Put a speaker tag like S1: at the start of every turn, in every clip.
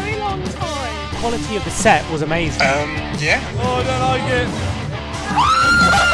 S1: very long time.
S2: quality of the set was amazing. Um, yeah?
S3: Oh, I don't like it.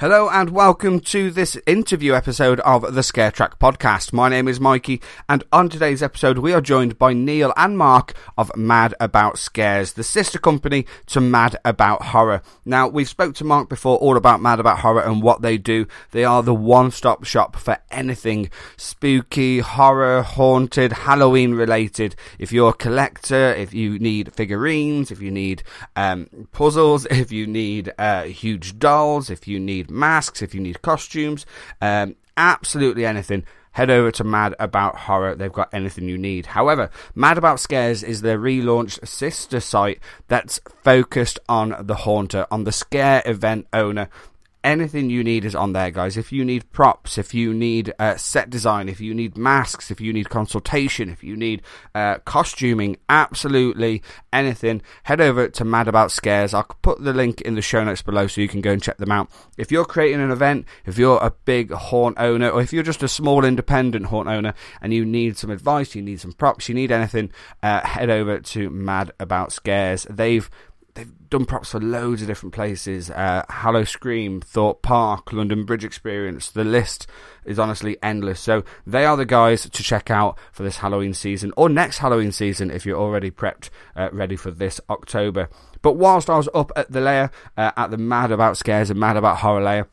S4: Hello and welcome to this interview episode of the Scare Track podcast. My name is Mikey, and on today's episode, we are joined by Neil and Mark of Mad About Scares, the sister company to Mad About Horror. Now, we've spoke to Mark before all about Mad About Horror and what they do. They are the one-stop shop for anything spooky, horror, haunted, Halloween related. If you're a collector, if you need figurines, if you need um, puzzles, if you need uh, huge dolls, if you need masks, if you need costumes, um, absolutely anything. Head over to Mad About Horror. They've got anything you need. However, Mad About Scares is their relaunched sister site that's focused on the haunter, on the scare event owner. Anything you need is on there, guys. If you need props, if you need uh, set design, if you need masks, if you need consultation, if you need uh, costuming, absolutely anything, head over to Mad About Scares. I'll put the link in the show notes below so you can go and check them out. If you're creating an event, if you're a big haunt owner, or if you're just a small independent haunt owner and you need some advice, you need some props, you need anything, uh, head over to Mad About Scares. They've they've done props for loads of different places. Uh, Hallow Scream, Thorpe Park, London Bridge Experience. The list is honestly endless. So they are the guys to check out for this Halloween season or next Halloween season if you're already prepped, uh, ready for this October. But whilst I was up at the layer, uh, at the Mad About Scares and Mad About Horror layer,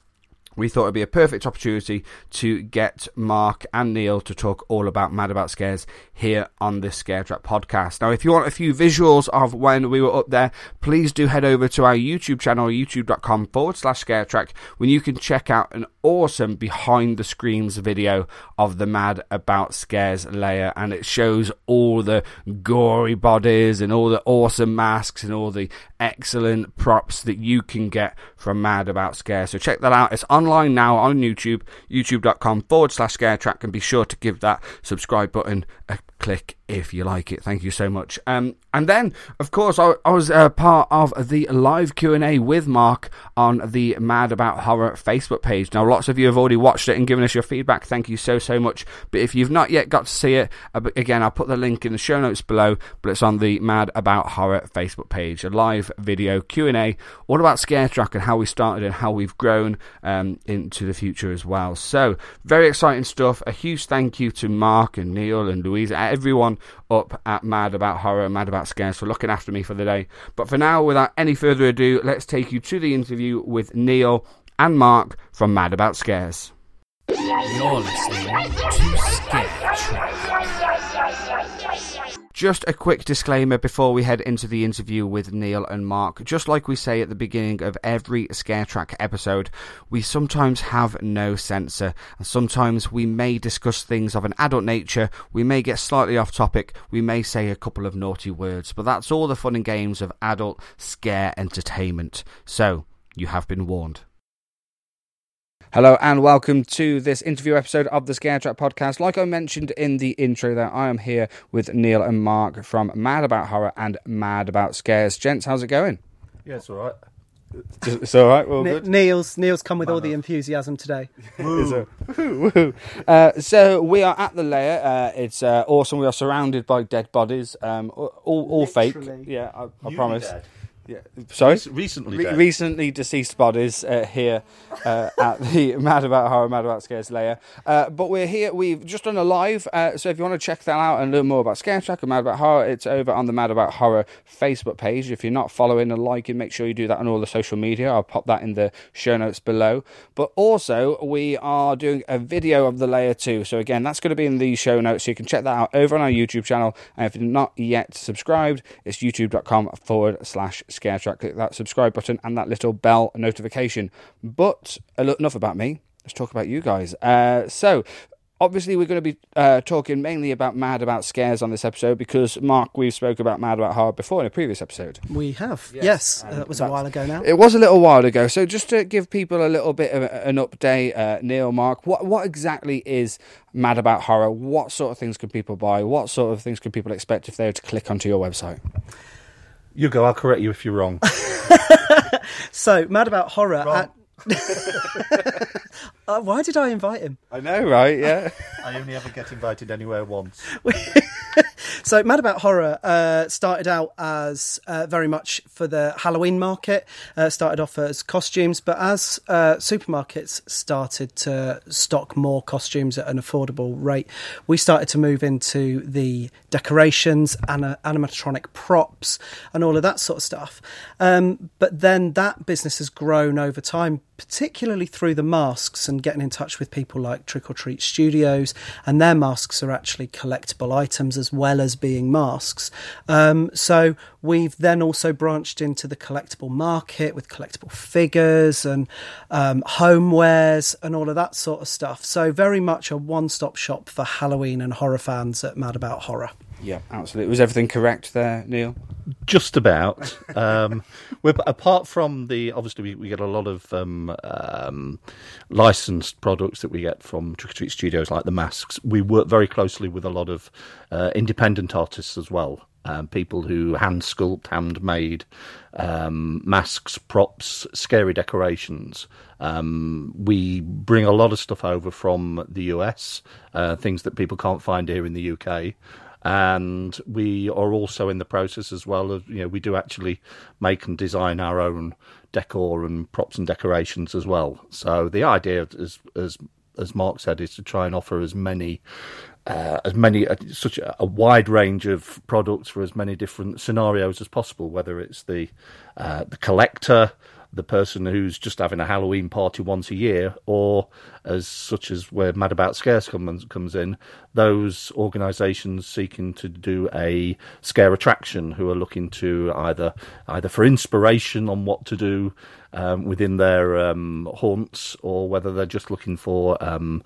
S4: we thought it'd be a perfect opportunity to get Mark and Neil to talk all about Mad About Scares here on this Scare Track podcast. Now, if you want a few visuals of when we were up there, please do head over to our YouTube channel, youtube.com forward slash Scare Track, when you can check out an awesome behind the screens video of the Mad About Scares layer, and it shows all the gory bodies and all the awesome masks and all the excellent props that you can get from Mad About Scares. So check that out. It's online now on YouTube, youtube.com forward slash scare track, and be sure to give that subscribe button a click if you like it. Thank you so much. Um, and then, of course, I, I was uh, part of the live Q and A with Mark on the Mad About Horror Facebook page. Now, lots of you have already watched it and given us your feedback. Thank you so so much. But if you've not yet got to see it, uh, again, I'll put the link in the show notes below. But it's on the Mad About Horror Facebook page, a live video Q and A all about Scare Track and how we started and how we've grown um, into the future as well. So very exciting stuff. A huge thank you to Mark and Neil and Louise, everyone up at Mad About Horror, Mad About Scares for looking after me for the day. But for now, without any further ado, let's take you to the interview with Neil and Mark from Mad About Scares. You're listening to. Just a quick disclaimer before we head into the interview with Neil and Mark. Just like we say at the beginning of every Scare Track episode, we sometimes have no censor, and sometimes we may discuss things of an adult nature, we may get slightly off topic, we may say a couple of naughty words, but that's all the fun and games of adult scare entertainment. So, you have been warned. Hello and welcome to this interview episode of the Scare Track podcast. Like I mentioned in the intro, there I am here with Neil and Mark from Mad About Horror and Mad About Scares. Gents, how's it going?
S3: Yeah, it's all right.
S4: It's all right. Well,
S5: Ne-
S4: good.
S5: Neil's Neil's come with all the enthusiasm today.
S4: Is? Woo, woo. Uh, so we are at the layer. Uh, it's uh, awesome. We are surrounded by dead bodies, um, all all fake. Yeah, I, I promise.
S3: dead.
S4: Sorry?
S6: Recently
S4: Re- recently deceased bodies uh, here uh, at the Mad About Horror, Mad About Scares layer. Uh, but we're here, we've just done a live, uh, so if you want to check that out and learn more about Scare Track and Mad About Horror, it's over on the Mad About Horror Facebook page. If you're not following and liking, make sure you do that on all the social media. I'll pop that in the show notes below. But also, we are doing a video of the layer too. So again, that's going to be in the show notes, so you can check that out over on our YouTube channel. And if you're not yet subscribed, it's youtube.com forward slash scare track. Click that subscribe button and that little bell notification. But enough about me. Let's talk about you guys. Uh, so, obviously, we're going to be uh, talking mainly about Mad About Scares on this episode because, Mark, we've spoke about Mad About Horror before in a previous episode.
S5: We have.
S4: Yes,
S5: Yes,
S4: and
S5: that was a while ago now.
S4: It was a little while ago. So, just to give people a little bit of an update, uh, Neil, Mark, what, what exactly is Mad About Horror? What sort of things can people buy? What sort of things can people expect if they were to click onto your website?
S6: You go. I'll correct you if you're wrong.
S5: So, Mad About Horror. At... uh, why did I invite him?
S4: I know, right? Yeah.
S6: I only ever get invited anywhere once.
S5: So, Mad About Horror uh, started out as uh, very much for the Halloween market. Uh, started off as costumes, but as uh, supermarkets started to stock more costumes at an affordable rate, we started to move into the decorations and animatronic props and all of that sort of stuff. Um, but then that business has grown over time, particularly through the masks and getting in touch with people like Trick or Treat Studios, and their masks are actually collectible items as well as being masks. Um, so we've then also branched into the collectible market with collectible figures and um, homewares and all of that sort of stuff. So very much a one-stop shop for Halloween and horror fans at Mad About Horror.
S4: Yeah, absolutely. Was everything correct there, Neil?
S6: Just about. Um, apart from the, obviously, we, we get a lot of um, um, licensed products that we get from Trick or Treat Studios, like the masks. We work very closely with a lot of uh, independent artists as well. Um, people who hand sculpt, handmade um, masks, props, scary decorations. Um, we bring a lot of stuff over from the US, uh, things that people can't find here in the UK and we are also in the process as well of you know we do actually make and design our own decor and props and decorations as well. So the idea as as as mark said is to try and offer as many uh, as many uh, such a, a wide range of products for as many different scenarios as possible whether it's the uh, the collector the person who's just having a Halloween party once a year, or as such as where Mad About Scares comes comes in, those organisations seeking to do a scare attraction who are looking to either either for inspiration on what to do um, within their um, haunts, or whether they're just looking for um,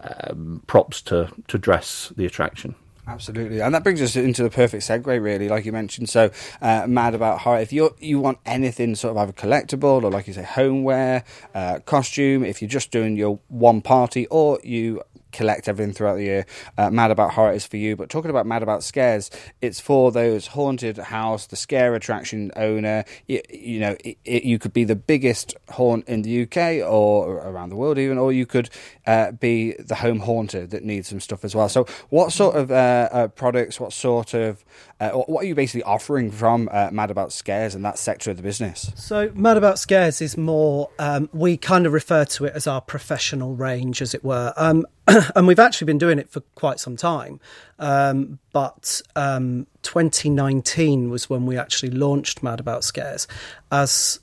S6: um, props to to dress the attraction.
S4: Absolutely, and that brings us into the perfect segue, really. Like you mentioned, so uh, mad about horror. If you you want anything sort of either collectible or, like you say, homeware, uh, costume, if you're just doing your one party or you collect everything throughout the year. Uh, Mad About Horror is for you, but talking about Mad About Scares, it's for those haunted house, the scare attraction owner. You, know, it, it, you could be the biggest haunt in the UK or around the world, even, or you could uh, be the home haunter that needs some stuff as well. So, what sort of uh, uh, products, what sort of, uh, what are you basically offering from uh, Mad About Scares and that sector of the business?
S5: So, Mad About Scares is more, um, we kind of refer to it as our professional range, as it were. Um, and we've actually been doing it for quite some time. Um, but um, 2019 was when we actually launched Mad About Scares as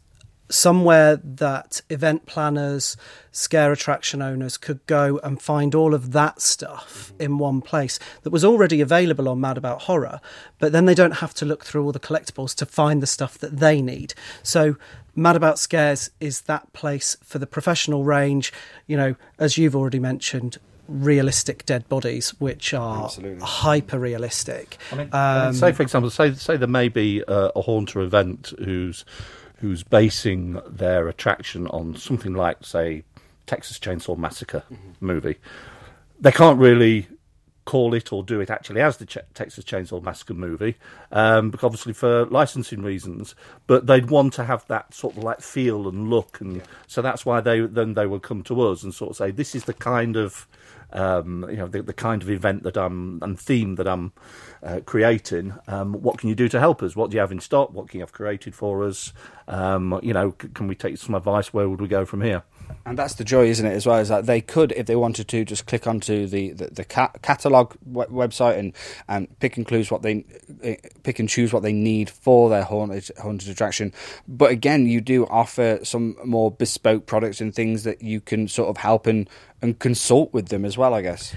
S5: somewhere that event planners, scare attraction owners could go and find all of that stuff in one place that was already available on Mad About Horror, but then they don't have to look through all the collectibles to find the stuff that they need. So Mad About Scares is that place for the professional range, you know, as you've already mentioned, realistic dead bodies, which are hyper realistic.
S6: I mean, I mean, say for example, say say there may be a, a haunter event who's who's basing their attraction on something like, say, Texas Chainsaw Massacre movie. They can't really call it or do it actually as the Ch- Texas Chainsaw Massacre movie, um, because obviously for licensing reasons. But they'd want to have that sort of like feel and look, and so that's why they then they would come to us and sort of say, this is the kind of um, you know, the, the kind of event that I'm and theme that I'm uh, creating. Um, what can you do to help us? What do you have in stock? What can you have created for us? Um, you know, c- can we take some advice? Where would we go from here?
S4: And that's the joy, isn't it? As well as that they could, if they wanted to, just click onto the the, the ca- catalog w- website and, and pick and choose what they eh, pick and choose what they need for their haunted haunted attraction. But again, you do offer some more bespoke products and things that you can sort of help and and consult with them as well. I guess.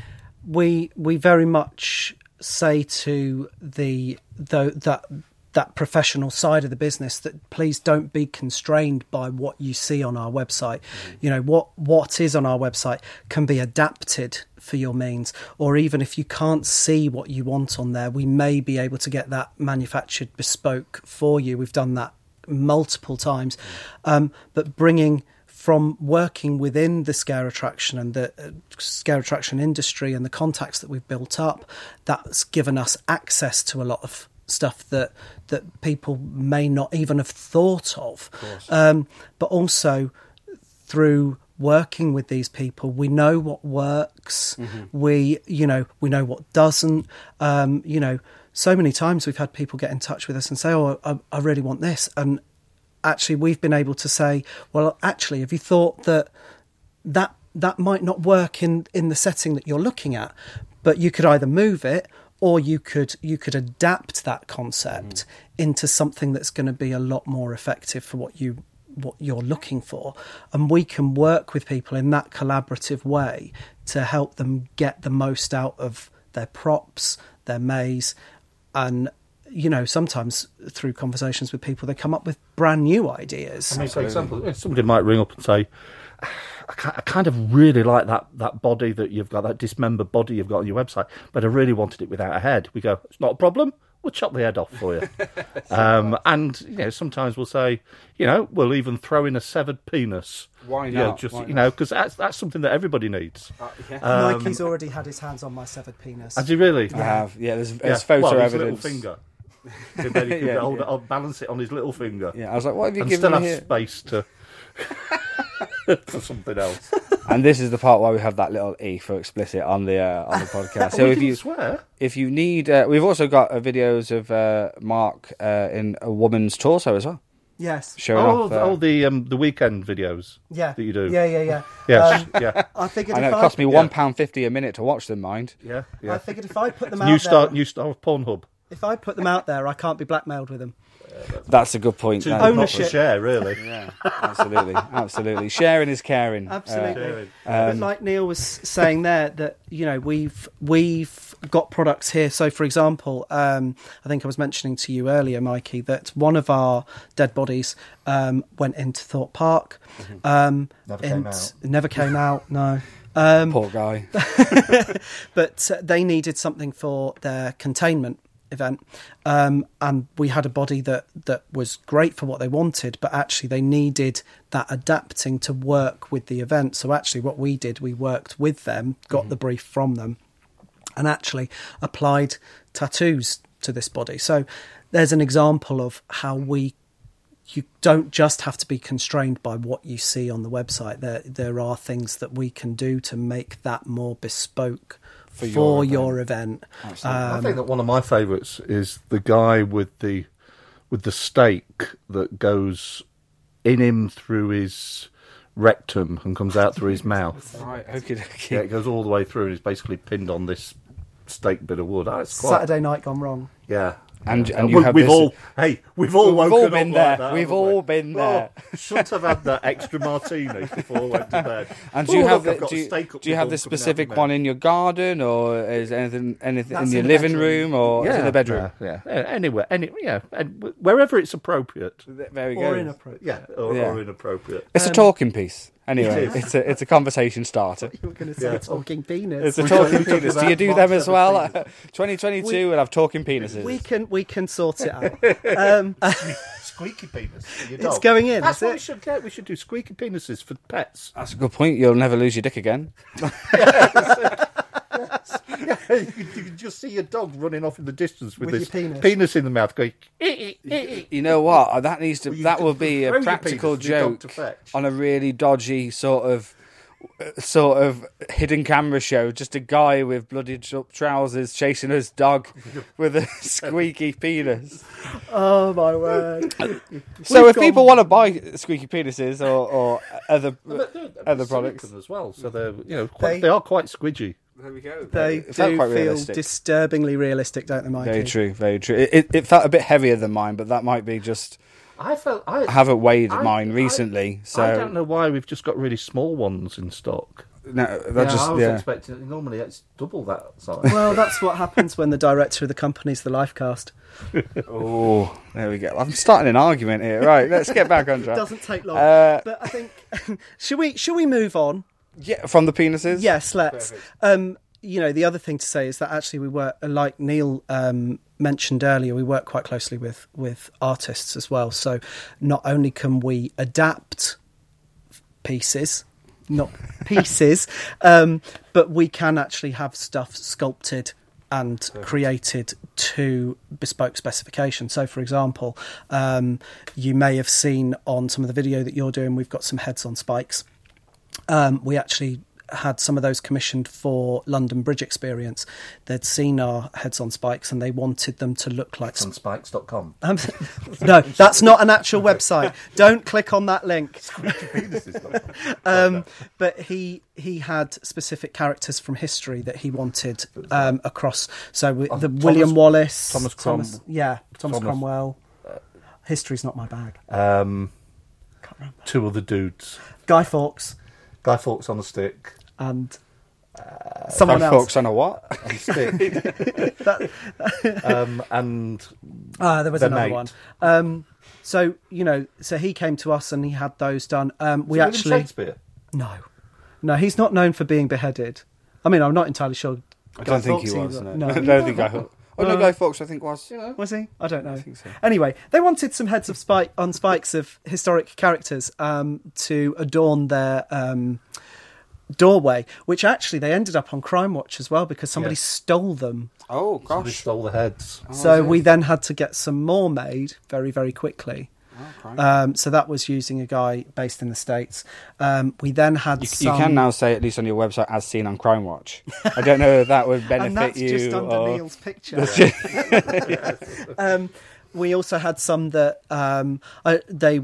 S5: we we very much say to the though that that professional side of the business that please don't be constrained by what you see on our website. You know what what is on our website can be adapted for your means or even if you can't see what you want on there we may be able to get that manufactured bespoke for you. We've done that multiple times. Um, but bringing from working within the scare attraction and the uh, scare attraction industry and the contacts that we've built up, that's given us access to a lot of stuff that that people may not even have thought of. Um, but also through working with these people, we know what works. We, you know, we know what doesn't. Um, you know, so many times we've had people get in touch with us and say, "Oh, I, I really want this," and actually we've been able to say, well, actually, have you thought that that that might not work in in the setting that you're looking at, but you could either move it or you could you could adapt that concept mm. into something that's going to be a lot more effective for what you what you're looking for. And we can work with people in that collaborative way to help them get the most out of their props their maze. And you know sometimes through conversations with people they come up with brand new ideas.
S6: I mean, for example, somebody might ring up and say, I kind of really like that, that body that you've got, that dismembered body you've got on your website, but I really wanted it without a head. We go, it's not a problem. We'll chop the head off for you. um, and, you know, sometimes we'll say, you know, we'll even throw in a severed penis.
S4: Why not?
S6: Yeah,
S4: not?
S6: just,
S4: Why
S6: you know, because that's, that's something that everybody needs.
S5: Mikey's already had his hands on my severed penis.
S6: Has he really?
S4: I have. Yeah, there's,
S6: Yeah.
S4: there's photo
S6: well, his
S4: evidence.
S6: little finger. And then he could
S4: Yeah,
S6: hold
S4: yeah.
S6: it, I'll balance it on his little finger.
S4: Yeah, I was like, what have you
S6: and
S4: given
S6: still
S4: me
S6: have
S4: here?
S6: space to for something else.
S4: And this is the part why we have that little e for explicit on the uh, on the podcast. so if you
S6: swear.
S4: if you need, uh, we've also got uh, videos of uh, Mark uh, in a woman's torso as well,
S5: yes.
S4: showing
S6: Oh,
S4: off.
S6: the-
S4: Uh,
S6: oh, the um, the weekend videos.
S5: Yeah.
S6: that you do.
S5: Yeah, yeah, yeah.
S6: Yeah,
S5: Um,
S6: yeah,
S5: I figured
S4: I know
S5: if
S4: it
S5: I,
S4: cost me
S6: yeah.
S4: one pound fifty a minute to watch them. Mind.
S6: yeah,
S5: I
S6: yeah.
S5: figured if I put them out
S6: New star,
S5: there,
S6: new star of Pornhub.
S5: if I put them out there, I can't be blackmailed with them.
S4: That's a good point.
S6: Too
S4: Dan.
S6: good not
S5: Ownership.
S6: share, really.
S4: Yeah, absolutely, absolutely. Sharing is caring. Uh,
S5: Absolutely.
S6: Sharing.
S5: but like Neil was saying there, that you know we've we've got products here. So, for example, um, I think I was mentioning to you earlier, Mikey, that one of our dead bodies um, went into Thorpe Park. Um,
S6: Never came out.
S5: Never came out. No. Um,
S4: Poor guy.
S5: but uh, they needed something for their containment event. Um, and we had a body that that was great for what they wanted but actually they needed that adapting to work with the event. So actually what we did we worked with them got the brief from them and actually applied tattoos to this body. So there's an example of how we you don't just have to be constrained by what you see on the website. There, there are things that we can do to make that more bespoke for,
S4: your
S5: your, event.
S6: I think um, that one of my favourites is the guy with the with the stake that goes in him through his rectum and comes out through his mouth.
S4: right. Okay. okay.
S6: Yeah, it goes all the way through and is basically pinned on this stake bit of wood. Oh, quite,
S5: Saturday night gone wrong.
S6: Yeah.
S4: And-
S6: Yeah.
S4: and you
S6: we,
S4: have
S6: we've
S4: this-
S6: all hey we've all
S4: We've
S6: woken
S4: all
S6: up
S4: been
S6: like
S4: there.
S6: that,
S4: We've all
S6: we?
S4: been oh, there.
S6: Oh, shouldn't have had that extra martini before I went to bed.
S4: And do you
S6: Oh,
S4: have
S6: look,
S4: the,
S6: got
S4: do
S6: a
S4: you,
S6: steak
S4: do you have
S6: bum
S4: the specific one in your garden, or is anything anything
S5: That's
S4: in your
S5: in the
S4: living
S5: bedroom.
S4: room, or is in the bedroom?
S6: Yeah, yeah. Anywhere, any, yeah, and wherever it's appropriate.
S4: There we
S5: Or inappropriate.
S6: Yeah, or,
S4: Yeah.
S6: or inappropriate.
S4: It's a um, talking piece. Anyway,
S6: It is.
S4: it's a it's a conversation starter.
S5: You were going to say
S6: Yeah.
S5: talking penis.
S4: It's a talking
S6: talk- we talk
S4: penis. Do you do them as well? 2022, we'll have talking penises.
S5: we can we can sort it out. um,
S6: Squeaky penis for your
S5: It's going in,
S6: That's
S5: is
S6: what
S5: it?
S6: we should get. We should do squeaky penises for pets.
S4: That's a good point. You'll never lose your dick again.
S6: you, can, you can just see your dog running off in the distance with,
S5: With
S6: this
S5: your penis.
S6: in the mouth going. "Eh, eh, eh, eh."
S4: You know what? That needs to.
S6: Well,
S4: that will be a practical
S6: penis for your dog
S4: joke on a really dodgy sort of sort of hidden camera show. Just a guy with bloody tr- trousers chasing his dog with a squeaky penis.
S5: Oh my word!
S4: So
S5: We've
S4: if people want to buy squeaky penises or, or other other products,
S6: as well, so they're you know quite,
S5: They-
S6: they, are quite squidgy.
S4: There we go.
S5: They
S4: It felt
S5: do
S4: quite
S5: feel
S4: realistic.
S5: disturbingly realistic, don't they, Mikey?
S4: Very true, very true. It, it, it felt a bit heavier than mine, but that might be just
S6: I felt I,
S4: I haven't weighed
S6: I-
S4: mine
S6: I-
S4: recently, so
S6: I don't know why we've just got really small ones in stock.
S4: no, that
S6: yeah,
S4: just
S6: I was
S4: yeah.
S6: expecting normally it's double that size.
S5: Well, that's what happens when the director of the company's the life cast.
S4: Oh, there we go. I'm starting an argument here. Right, let's get back on
S5: It
S4: track.
S5: doesn't take long.
S4: Uh,
S5: but I think should we should we move on?
S4: Yeah, from the penises.
S5: Yes, let's. Um, you know, the other thing to say is that actually we work, like Neil um, mentioned earlier, we work quite closely with with artists as well. So not only can we adapt pieces, not pieces, um, but we can actually have stuff sculpted and created to bespoke specification. So, for example, um, you may have seen on some of the video that you're doing, we've got some heads on spikes. Um, we actually had some of those commissioned for London Bridge Experience. They'd seen our heads on spikes and they wanted them to look like
S6: on spikes.com.
S5: um, no, that's not an actual website. Don't click on that link. Um, but he he had specific characters from history that he wanted um, across. So
S6: Oh,
S5: the
S6: Thomas-
S5: William Wallace,
S6: Thomas Crom-
S5: yeah, Thomas,
S6: Thomas-
S5: Cromwell. History's not my bag.
S6: Um,
S5: Can't remember.
S6: two other dudes.
S5: Guy Fawkes
S6: Guy Fawkes on a stick.
S5: and someone
S4: Guy
S5: else.
S4: Fawkes on a what?
S6: On a stick. um, and
S5: Ah, there was
S6: The
S5: another
S6: Mate.
S5: one. Um, so you know, so he came to us and he had those done. Um, we
S6: William
S5: actually
S6: Shakespeare.
S5: no, no, he's not known for being beheaded. I mean, I'm not entirely sure.
S4: I don't think he was. No,
S5: No.
S4: I don't think Guy. Fawkes. Oh no,
S5: No.
S4: Guy Fawkes I think was. You know?
S5: Was he? I don't know.
S4: think so.
S5: Anyway, they wanted some heads of spike on spikes of historic characters um, to adorn their um, doorway, which actually they ended up on Crime Watch as well because somebody
S6: Yes.
S5: stole them.
S4: Oh
S6: Somebody
S4: gosh.
S6: stole the heads.
S5: so we then had to get some more made very, very quickly. Um, so that was using a guy based in the states. Um, we then had
S4: You,
S5: some,
S4: you can now say at least on your website as seen on Crime Watch. I don't know if that would benefit
S5: and that's
S4: you.
S5: just under
S4: or...
S5: Neil's picture. um, we also had some that um, I, they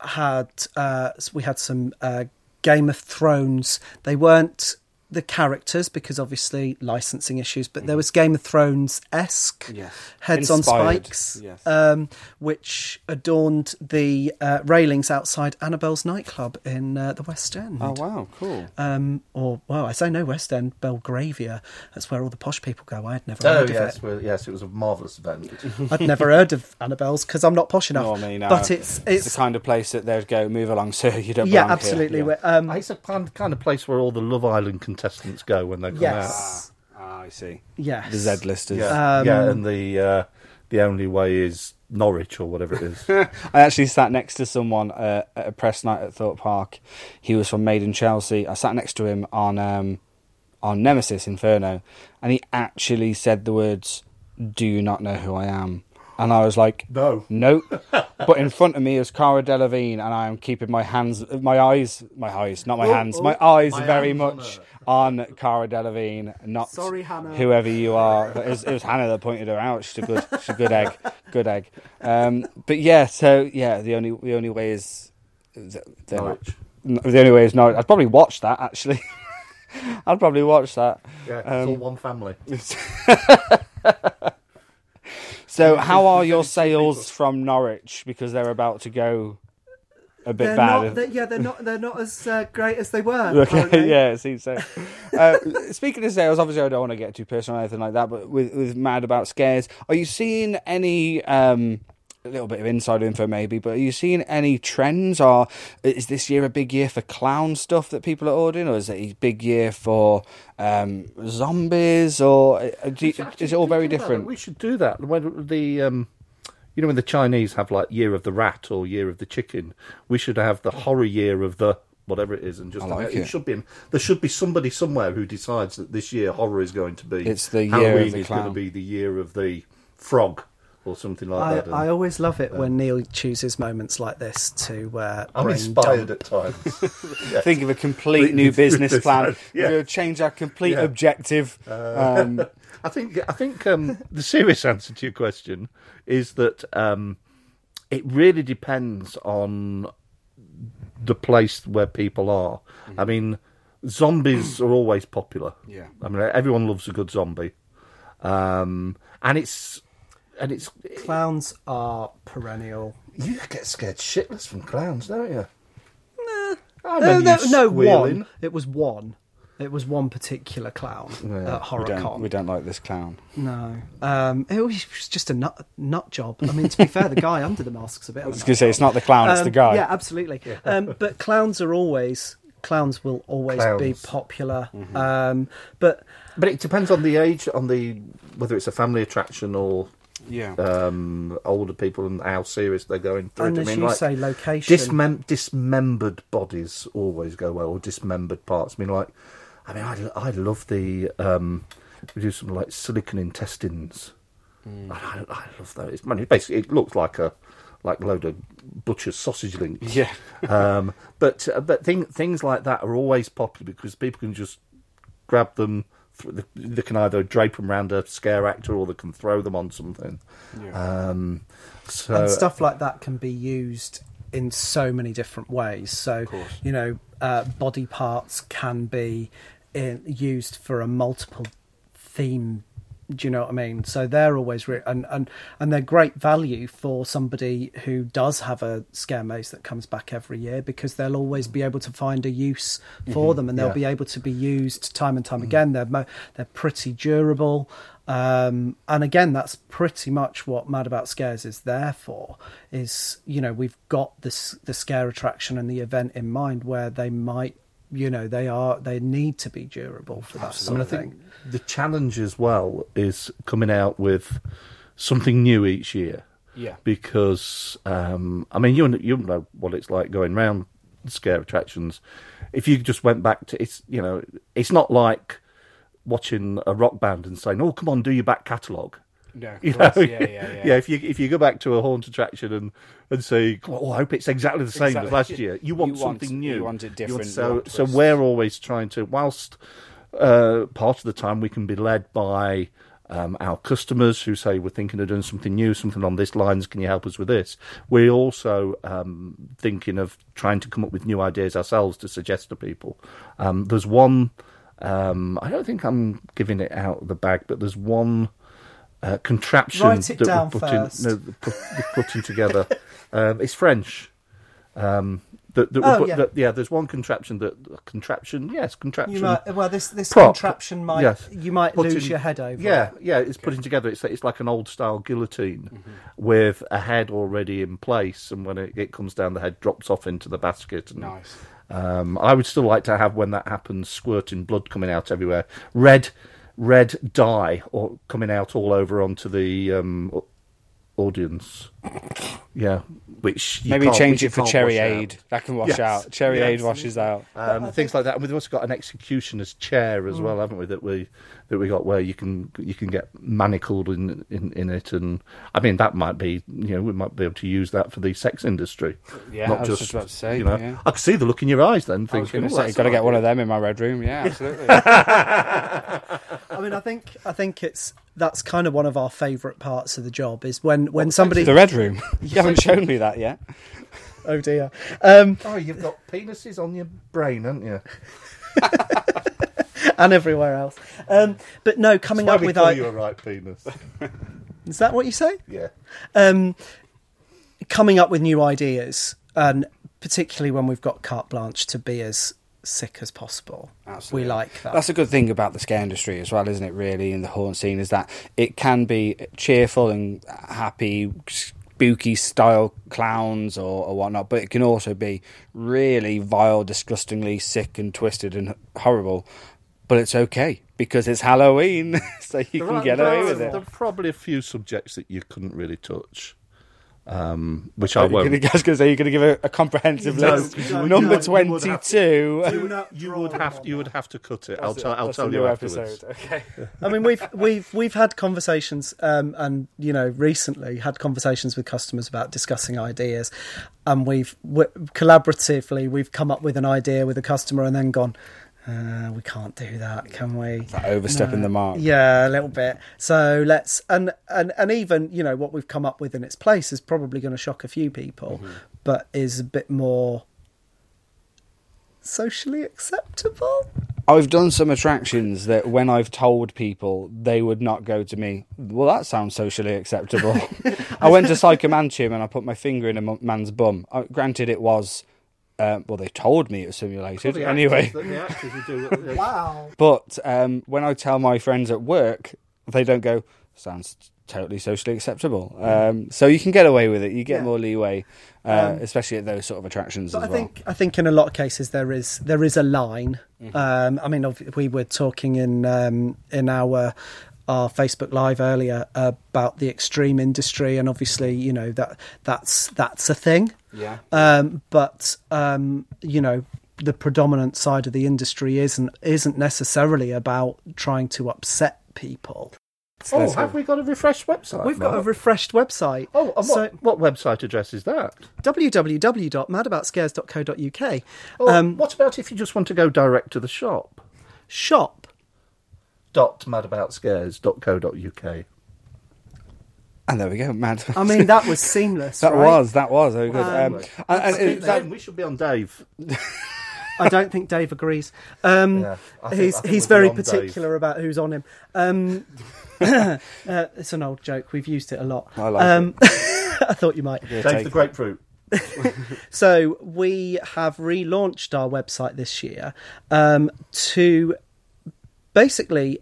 S5: had. Uh, we had some uh, Game of Thrones. They weren't the characters because obviously licensing issues, but there was Game of Thrones esque
S4: Mm-hmm. Yes.
S5: heads
S4: Inspired,
S5: on spikes,
S4: yes.
S5: um, which adorned the uh, railings outside Annabel's nightclub in uh, the West End.
S4: Oh wow, cool.
S5: Um, or well, I say no West End, Belgravia. That's where all the posh people go. I had never
S6: Oh
S5: heard
S6: yes,
S5: of it.
S6: well, yes, it was a marvellous event.
S5: I'd never heard of Annabel's because I'm not posh enough.
S4: Nor me, no.
S5: But it's
S4: It's,
S5: it's
S4: the kind of place that they'd go, move along, sir. You don't.
S5: yeah,
S4: belong here."
S5: absolutely.
S4: Yeah.
S5: Um,
S6: it's a kind kind of place where all the Love Island contestants go when they come out.
S5: yes,
S4: Ah, I see.
S5: yes.
S4: The Z listers.
S6: Yeah,
S5: Um,
S6: yeah, and the uh, the only way is Norwich or whatever it is.
S4: I actually sat next to someone uh, at a press night at Thorpe Park. He was from Made in Chelsea. I sat next to him on um, on Nemesis Inferno, and he actually said the words, "Do you not know who I am?" And I was like,
S6: no,
S4: Nope. but in front of me is Cara Delevingne, and I am keeping my hands, my eyes, my eyes, not my
S6: Oh,
S4: hands,
S6: oh,
S4: my eyes
S6: my
S4: very
S6: hands
S4: much
S6: her.
S4: On Cara Delevingne, not
S5: Sorry, Hannah.
S4: whoever you are. But it, was, it was Hannah that pointed her out. She's a good, she's a good egg, good egg. Um, but yeah, so yeah, the only the only way is the, the,
S6: Norwich.
S4: the only way is no. I'd probably watch that actually. I'd probably watch that.
S6: Yeah, it's
S4: Um,
S6: all one family.
S4: So, how are your sales from Norwich because they're about to go a bit
S5: They're
S4: bad?
S5: not. They're, yeah, they're not. They're not as uh, great as they were.
S4: Okay, yeah, it seems so. Uh, speaking of sales, obviously I don't want to get too personal or anything like that, but with, with Mad About Scares, are you seeing any, um, a little bit of inside info maybe, but are you seeing any trends? Or is this year a big year for clown stuff that people are ordering, or is it a big year for um, zombies, or uh, do you- is it all very
S6: Think about it,
S4: different?
S6: We should do that when the um, you know when the Chinese have like year of the rat or year of the chicken. We should have the horror year of the whatever it is, and just
S4: I like it.
S6: should be there should be somebody somewhere who decides that this year horror is going to be
S4: It's the year of
S6: Halloween
S4: the
S6: is going to be the year of the frog or something like
S5: I,
S6: that. and
S5: I always love it when Neil chooses moments like this to. Uh,
S6: I'm inspired
S5: Dom-
S6: at times.
S2: Think of a complete new business plan.
S6: Yeah.
S2: We'll change our complete
S6: Yeah.
S2: objective. Um,
S6: I think I think um, the serious answer to your question is that um, it really depends on the place where people are. I mean, zombies are always popular.
S2: Yeah.
S6: I mean, everyone loves a good zombie, um, and it's and it's
S5: Clowns are perennial.
S6: you get scared shitless from clowns, don't you? I
S5: No, no, no one. It was one. It was one particular clown
S6: Yeah.
S5: at
S2: we, don't,
S5: HorrorCon.
S2: we don't like this clown.
S5: No, um, it was just a nut nut job. I mean, to be fair, the guy under the mask's a bit.
S2: I was going to say, it's not the clown, it's the
S5: Um,
S2: guy.
S5: Yeah, absolutely. Um, but clowns are always clowns will always be popular.
S2: Mm-hmm.
S5: Um, but
S6: But it depends on the age, on the whether it's a family attraction or
S2: Yeah.
S6: um, older people and how serious they're going through
S5: and
S6: it. I
S5: as
S6: mean,
S5: you
S6: like
S5: say, location.
S6: dismem- dismembered bodies always go well, or dismembered parts. I mean, like, I mean, I, lo- I love the um, we do some like silicon intestines.
S2: Hmm.
S6: I, I, I love that. It's, I mean, basically, it looks like a like a load of butcher's sausage links.
S2: Yeah.
S6: um, but uh, but thing, things like that are always popular because people can just grab them. th- They can either drape them around a scare actor or they can throw them on something. Um, so
S5: and stuff like that can be used in so many different ways. So, you know, uh, body parts can be in, used for a multiple theme. Do you know what I mean? So they're always re- and and and they're great value for somebody who does have a scare maze that comes back every year because they'll always be able to find a use for mm-hmm. them and they'll
S6: yeah.
S5: be able to be used time and time mm. again. They're mo- they're pretty durable. Um, and again, that's pretty much what Mad About Scares is there for. Is you know we've got this the scare attraction and the event in mind where they might you know they are they need to be durable for that
S6: I
S5: sort
S6: mean, I
S5: of thing.
S6: think the challenge as well is coming out with something new each year.
S2: Yeah.
S6: Because um, I mean, you you know what it's like going round scare attractions. If you just went back to it's you know it's not like watching a rock band and saying, "Oh, come on, do your back catalogue."
S2: Yeah,
S6: You know,
S2: yeah, yeah, yeah.
S6: If you if you go back to a haunt attraction and and say, "Oh, I hope it's exactly the same
S2: Exactly.
S6: as last year," you want
S2: You want-
S6: something new.
S2: you want it different, you
S6: so so we're always trying to, whilst uh, part of the time we can be led by. Um, our customers who say we're thinking of doing something new, something on this lines. Can you help us with this? We're also um, thinking of trying to come up with new ideas ourselves to suggest to people. Um, there's one. Um, I don't think I'm giving it out of the bag, but there's one uh, contraption
S5: Write it
S6: that
S5: down
S6: we're putting,
S5: first.
S6: no, put, we're putting together. um, it's French. Um, that, that
S5: Oh,
S6: put,
S5: yeah.
S6: that- yeah. There's one contraption that contraption. Yes, contraption.
S5: You might, well, this this
S6: prop.
S5: contraption might
S6: Yes.
S5: you might
S6: Put
S5: lose your head over.
S6: Yeah,
S5: it.
S6: yeah. It's putting together. It's it's like an old style guillotine
S5: Mm-hmm.
S6: with a head already in place, and when it, it comes down, the head drops off into the basket. And,
S2: Nice.
S6: Um, I would still like to have when that happens, squirting blood coming out everywhere, red, red dye or coming out all over onto the um, audience. Yeah, which you
S2: Maybe change it for Cherry
S6: out.
S2: Aid. That can wash
S6: Yes.
S2: out. Cherry
S6: Yeah,
S2: Aid washes out.
S6: Um, things like that. And we've also got an executioner's chair as well, haven't we? That we that we got where you can you can get manacled in, in in it, and I mean that might be you know we might be able to use that for the sex industry.
S2: Yeah,
S6: not
S2: I was
S6: just,
S2: just about to say,
S6: You know,
S2: yeah.
S6: I could see the look in your eyes then,
S2: I was
S6: thinking,
S2: going to
S6: "Oh,
S2: say,
S6: that's
S2: got to get one of them in my red room. Yeah, absolutely.
S5: I mean, I think I think it's that's kind of one of our favourite parts of the job is when when somebody.
S2: the red room. You haven't shown me that yet.
S5: Oh dear. Um,
S6: Oh, you've got penises on your brain, haven't you?
S5: and everywhere else. Um, but no, coming
S6: Why
S5: up
S6: we
S5: with
S6: call
S5: I-
S6: you a right penis?
S5: is that what you say?
S6: yeah.
S5: um, coming up with new ideas, and particularly when we've got carte blanche to be as sick as possible.
S2: Absolutely.
S5: We like that.
S2: That's a good thing about the scare industry as well, isn't it? Really, in the haunt scene, is that it can be cheerful and happy, spooky style clowns or, or whatnot, but it can also be really vile, disgustingly sick and twisted and horrible. But it's okay because it's Halloween, so you
S6: There
S2: can
S6: are-
S2: get away with it.
S6: There are probably a few subjects that you couldn't really touch. um, which I
S4: You're
S6: won't.
S4: gonna, I was going to say you're going to give a, a comprehensive
S5: No,
S4: list.
S5: no,
S4: Number
S5: no,
S6: you would have
S4: twenty-two.
S6: You would have you would have to cut it. I'll
S4: That's
S6: tell
S4: it.
S6: I'll
S4: That's
S6: tell
S4: the
S6: you
S4: new
S6: afterwards.
S4: episode. Okay.
S5: I mean, we've we've we've had conversations, um, and you know, recently had conversations with customers about discussing ideas, and we've we, collaboratively we've come up with an idea with a customer, and then gone, uh, we can't do that, can we?
S4: Overstepping the mark.
S5: Yeah, a little bit. So let's and and and even you know what we've come up with in its place is probably going to shock a few people, but is a bit more socially acceptable.
S4: I've done some attractions that when I've told people, they would not go to me. Well, that sounds socially acceptable. I went to Psychomantium and I put my finger in a man's bum. Uh, granted, it was. Uh, well, they told me it was simulated. Anyway,
S5: Wow.
S4: but um, when I tell my friends at work, they don't go. Sounds totally socially acceptable. Um, so you can get away with it. You get
S5: Yeah.
S4: more leeway, uh,
S5: Um,
S4: especially at those sort of attractions
S5: But
S4: as
S5: I
S4: well.
S5: think I think in a lot of cases there is there is a line.
S4: Mm-hmm.
S5: Um, I mean, we were talking in um, in our our Facebook Live earlier about the extreme industry, and obviously, you know that that's that's a thing.
S4: Yeah.
S5: Um, but um, you know, the predominant side of the industry isn't isn't necessarily about trying to upset people.
S6: Oh, have
S4: go.
S6: we got a refreshed website?
S5: We've got a refreshed website.
S6: Oh, and
S5: so
S6: what, what website address is that?
S5: www.madaboutscares.co.uk.
S6: Oh,
S5: Um,
S6: what about if you just want to go direct to the shop?
S5: shop
S6: Dot madaboutscares.co.uk.
S4: And there we go, mad.
S5: I mean, that was seamless.
S4: that
S5: right?
S4: was that was very good.
S5: Um,
S4: Um, and, and that-
S6: we should be on Dave.
S5: I don't think Dave agrees. Um,
S6: Yeah, think-
S5: he's he's very
S6: be on Dave.
S5: particular about who's on him. Um, uh, it's an old joke. We've used it a lot.
S4: I like
S5: um, I thought you might.
S6: Dave the grapefruit.
S5: So we have relaunched our website this year um, to basically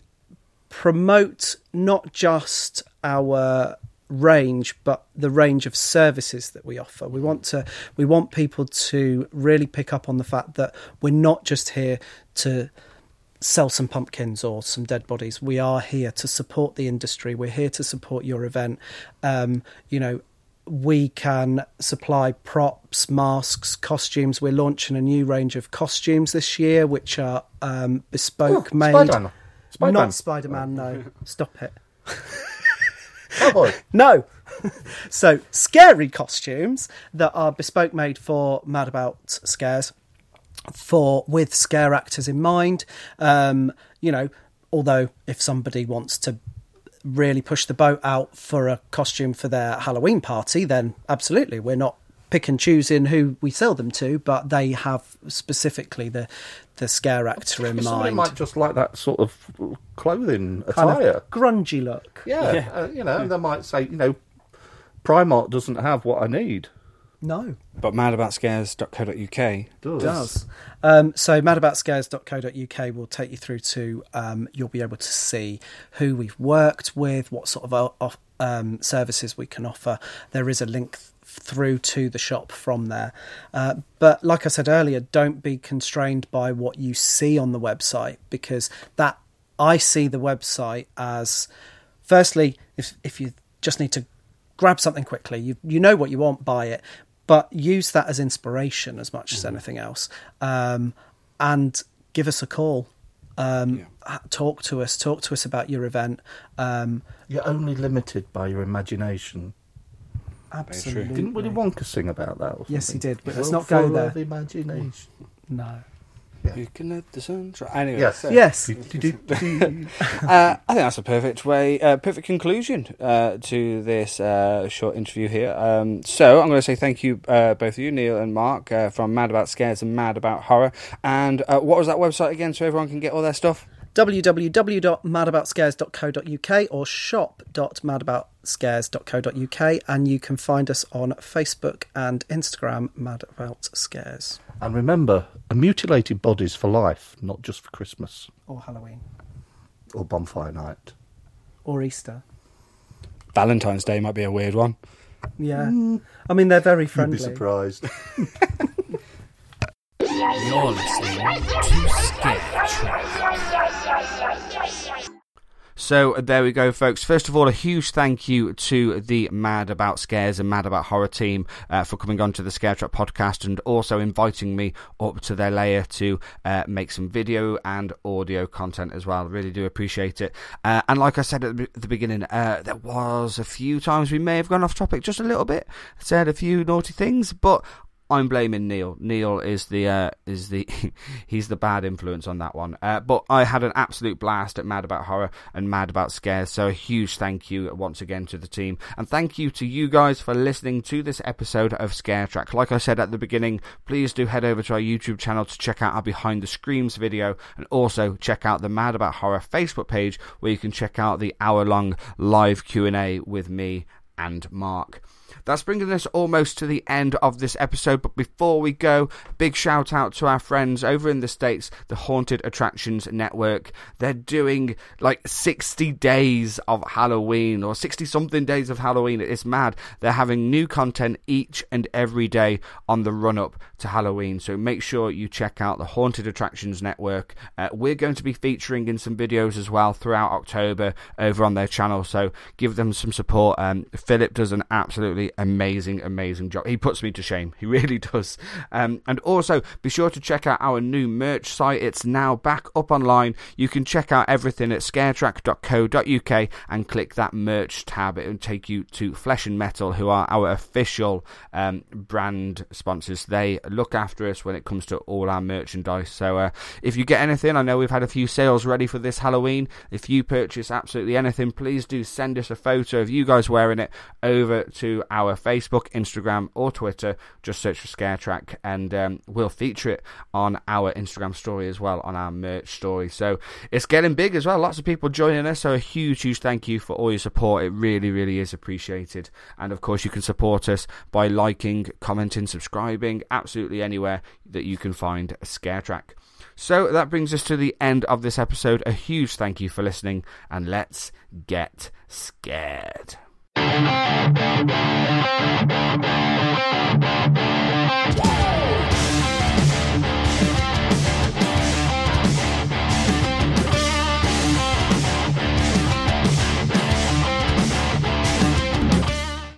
S5: promote not just our range but the range of services that we offer we want to we want people to really pick up on the fact that we're not just here to sell some pumpkins or some dead bodies we are here to support the industry we're here to support your event um, you know we can supply props, masks, costumes. We're launching a new range of costumes this year, which are um, bespoke
S6: Oh,
S5: made.
S6: Spider-Man. Spider-Man.
S5: Not Spider Man, no. Stop it.
S6: Cowboy.
S5: No. so, scary costumes that are bespoke made for Mad About Scares for with scare actors in mind. Um, you know, although if somebody wants to really push the boat out for a costume for their Halloween party, then absolutely, we're not pick and choosing who we sell them to, but they have specifically the the scare actor in
S6: Somebody
S5: mind.
S6: might just like that sort of clothing
S5: kind
S6: attire.
S5: of grungy look.
S6: Yeah, Uh, you know, they might say, you know, Primark doesn't have what I need.
S5: No.
S4: but madaboutscares.co.uk.
S6: Does.
S5: does. Um, so madaboutscares.co.uk will take you through to, um, you'll be able to see who we've worked with, what sort of uh, off, um, services we can offer. There is a link th- through to the shop from there. Uh, but like I said earlier, don't be constrained by what you see on the website because that I see the website as firstly, if if you just need to grab something quickly, you you know what you want, buy it, but use that as inspiration as much as anything else, um, and give us a call. Um, ha- Talk to us. Talk to us about your event. Um,
S6: You're only limited by your imagination.
S5: Absolutely.
S6: Didn't Willy Wonka sing about that? Or
S5: Yes, he did, but let's not go
S6: full
S5: there.
S6: of imagination.
S5: No.
S4: You can let the sun shine. Anyway,
S6: Yes.
S4: so-
S5: Yes.
S4: uh, I think that's a perfect way, uh, perfect conclusion uh, to this uh, short interview here. Um, so I'm going to say thank you, uh, both of you, Neil and Mark, uh, from Mad About Scares and Mad About Horror. And uh, what was that website again, so everyone can get all their stuff?
S5: www.madaboutscares.co.uk or shop.madaboutscares.co.uk and you can find us on Facebook and Instagram Mad About Scares
S6: And remember, a mutilated body's for life, not just for Christmas
S5: or Halloween
S6: or bonfire night.
S5: or Easter.
S4: Valentine's Day might be a weird one.
S5: Yeah. I mean they're very
S6: You'd
S5: friendly.
S6: be surprised.
S7: You're listening to.
S4: So there we go, folks. First of all, a huge thank you to the Mad About Scares and Mad About Horror team uh, for coming on to the Scare Track podcast and also inviting me up to their layer to uh, make some video and audio content as well. Really do appreciate it. Uh, and like I said at the beginning, uh, there was a few times we may have gone off topic just a little bit, said a few naughty things, but I'm blaming Neil. Neil is the uh, is the he's the bad influence on that one. Uh, but I had an absolute blast at Mad About Horror and Mad About Scares. So a huge thank you once again to the team, and thank you to you guys for listening to this episode of Scare Track. Like I said at the beginning, please do head over to our YouTube channel to check out our Behind the Screams video, and also check out the Mad About Horror Facebook page where you can check out the hour long live Q and A with me and Mark. That's bringing us almost to the end of this episode. But before we go, big shout out to our friends over in the States, the Haunted Attractions Network. They're doing like 60 days of Halloween or 60 something days of Halloween. It's mad. They're having new content each and every day on the run up to Halloween. So make sure you check out the Haunted Attractions Network. Uh, we're going to be featuring in some videos as well throughout October over on their channel. So give them some support. Um, Philip does an absolutely amazing, amazing job. He puts me to shame. He really does. Um, and also, be sure to check out our new merch site. It's now back up online. You can check out everything at scaretrack.co.uk and click that merch tab. It will take you to Flesh and Metal, who are our official um, brand sponsors. They look after us when it comes to all our merchandise. So uh, if you get anything, I know we've had a few sales ready for this Halloween. If you purchase absolutely anything, please do send us a photo of you guys wearing it over to our Facebook, Instagram, or Twitter. Just search for Scare Track, and um, we'll feature it on our Instagram story as well, on our merch story. So it's getting big as well. Lots of people joining us. So a huge, huge thank you for all your support. It really, really is appreciated. And of course, you can support us by liking, commenting, subscribing, absolutely anywhere that you can find Scare Track. So that brings us to the end of this episode. A huge thank you for listening, and let's get scared. Yeah!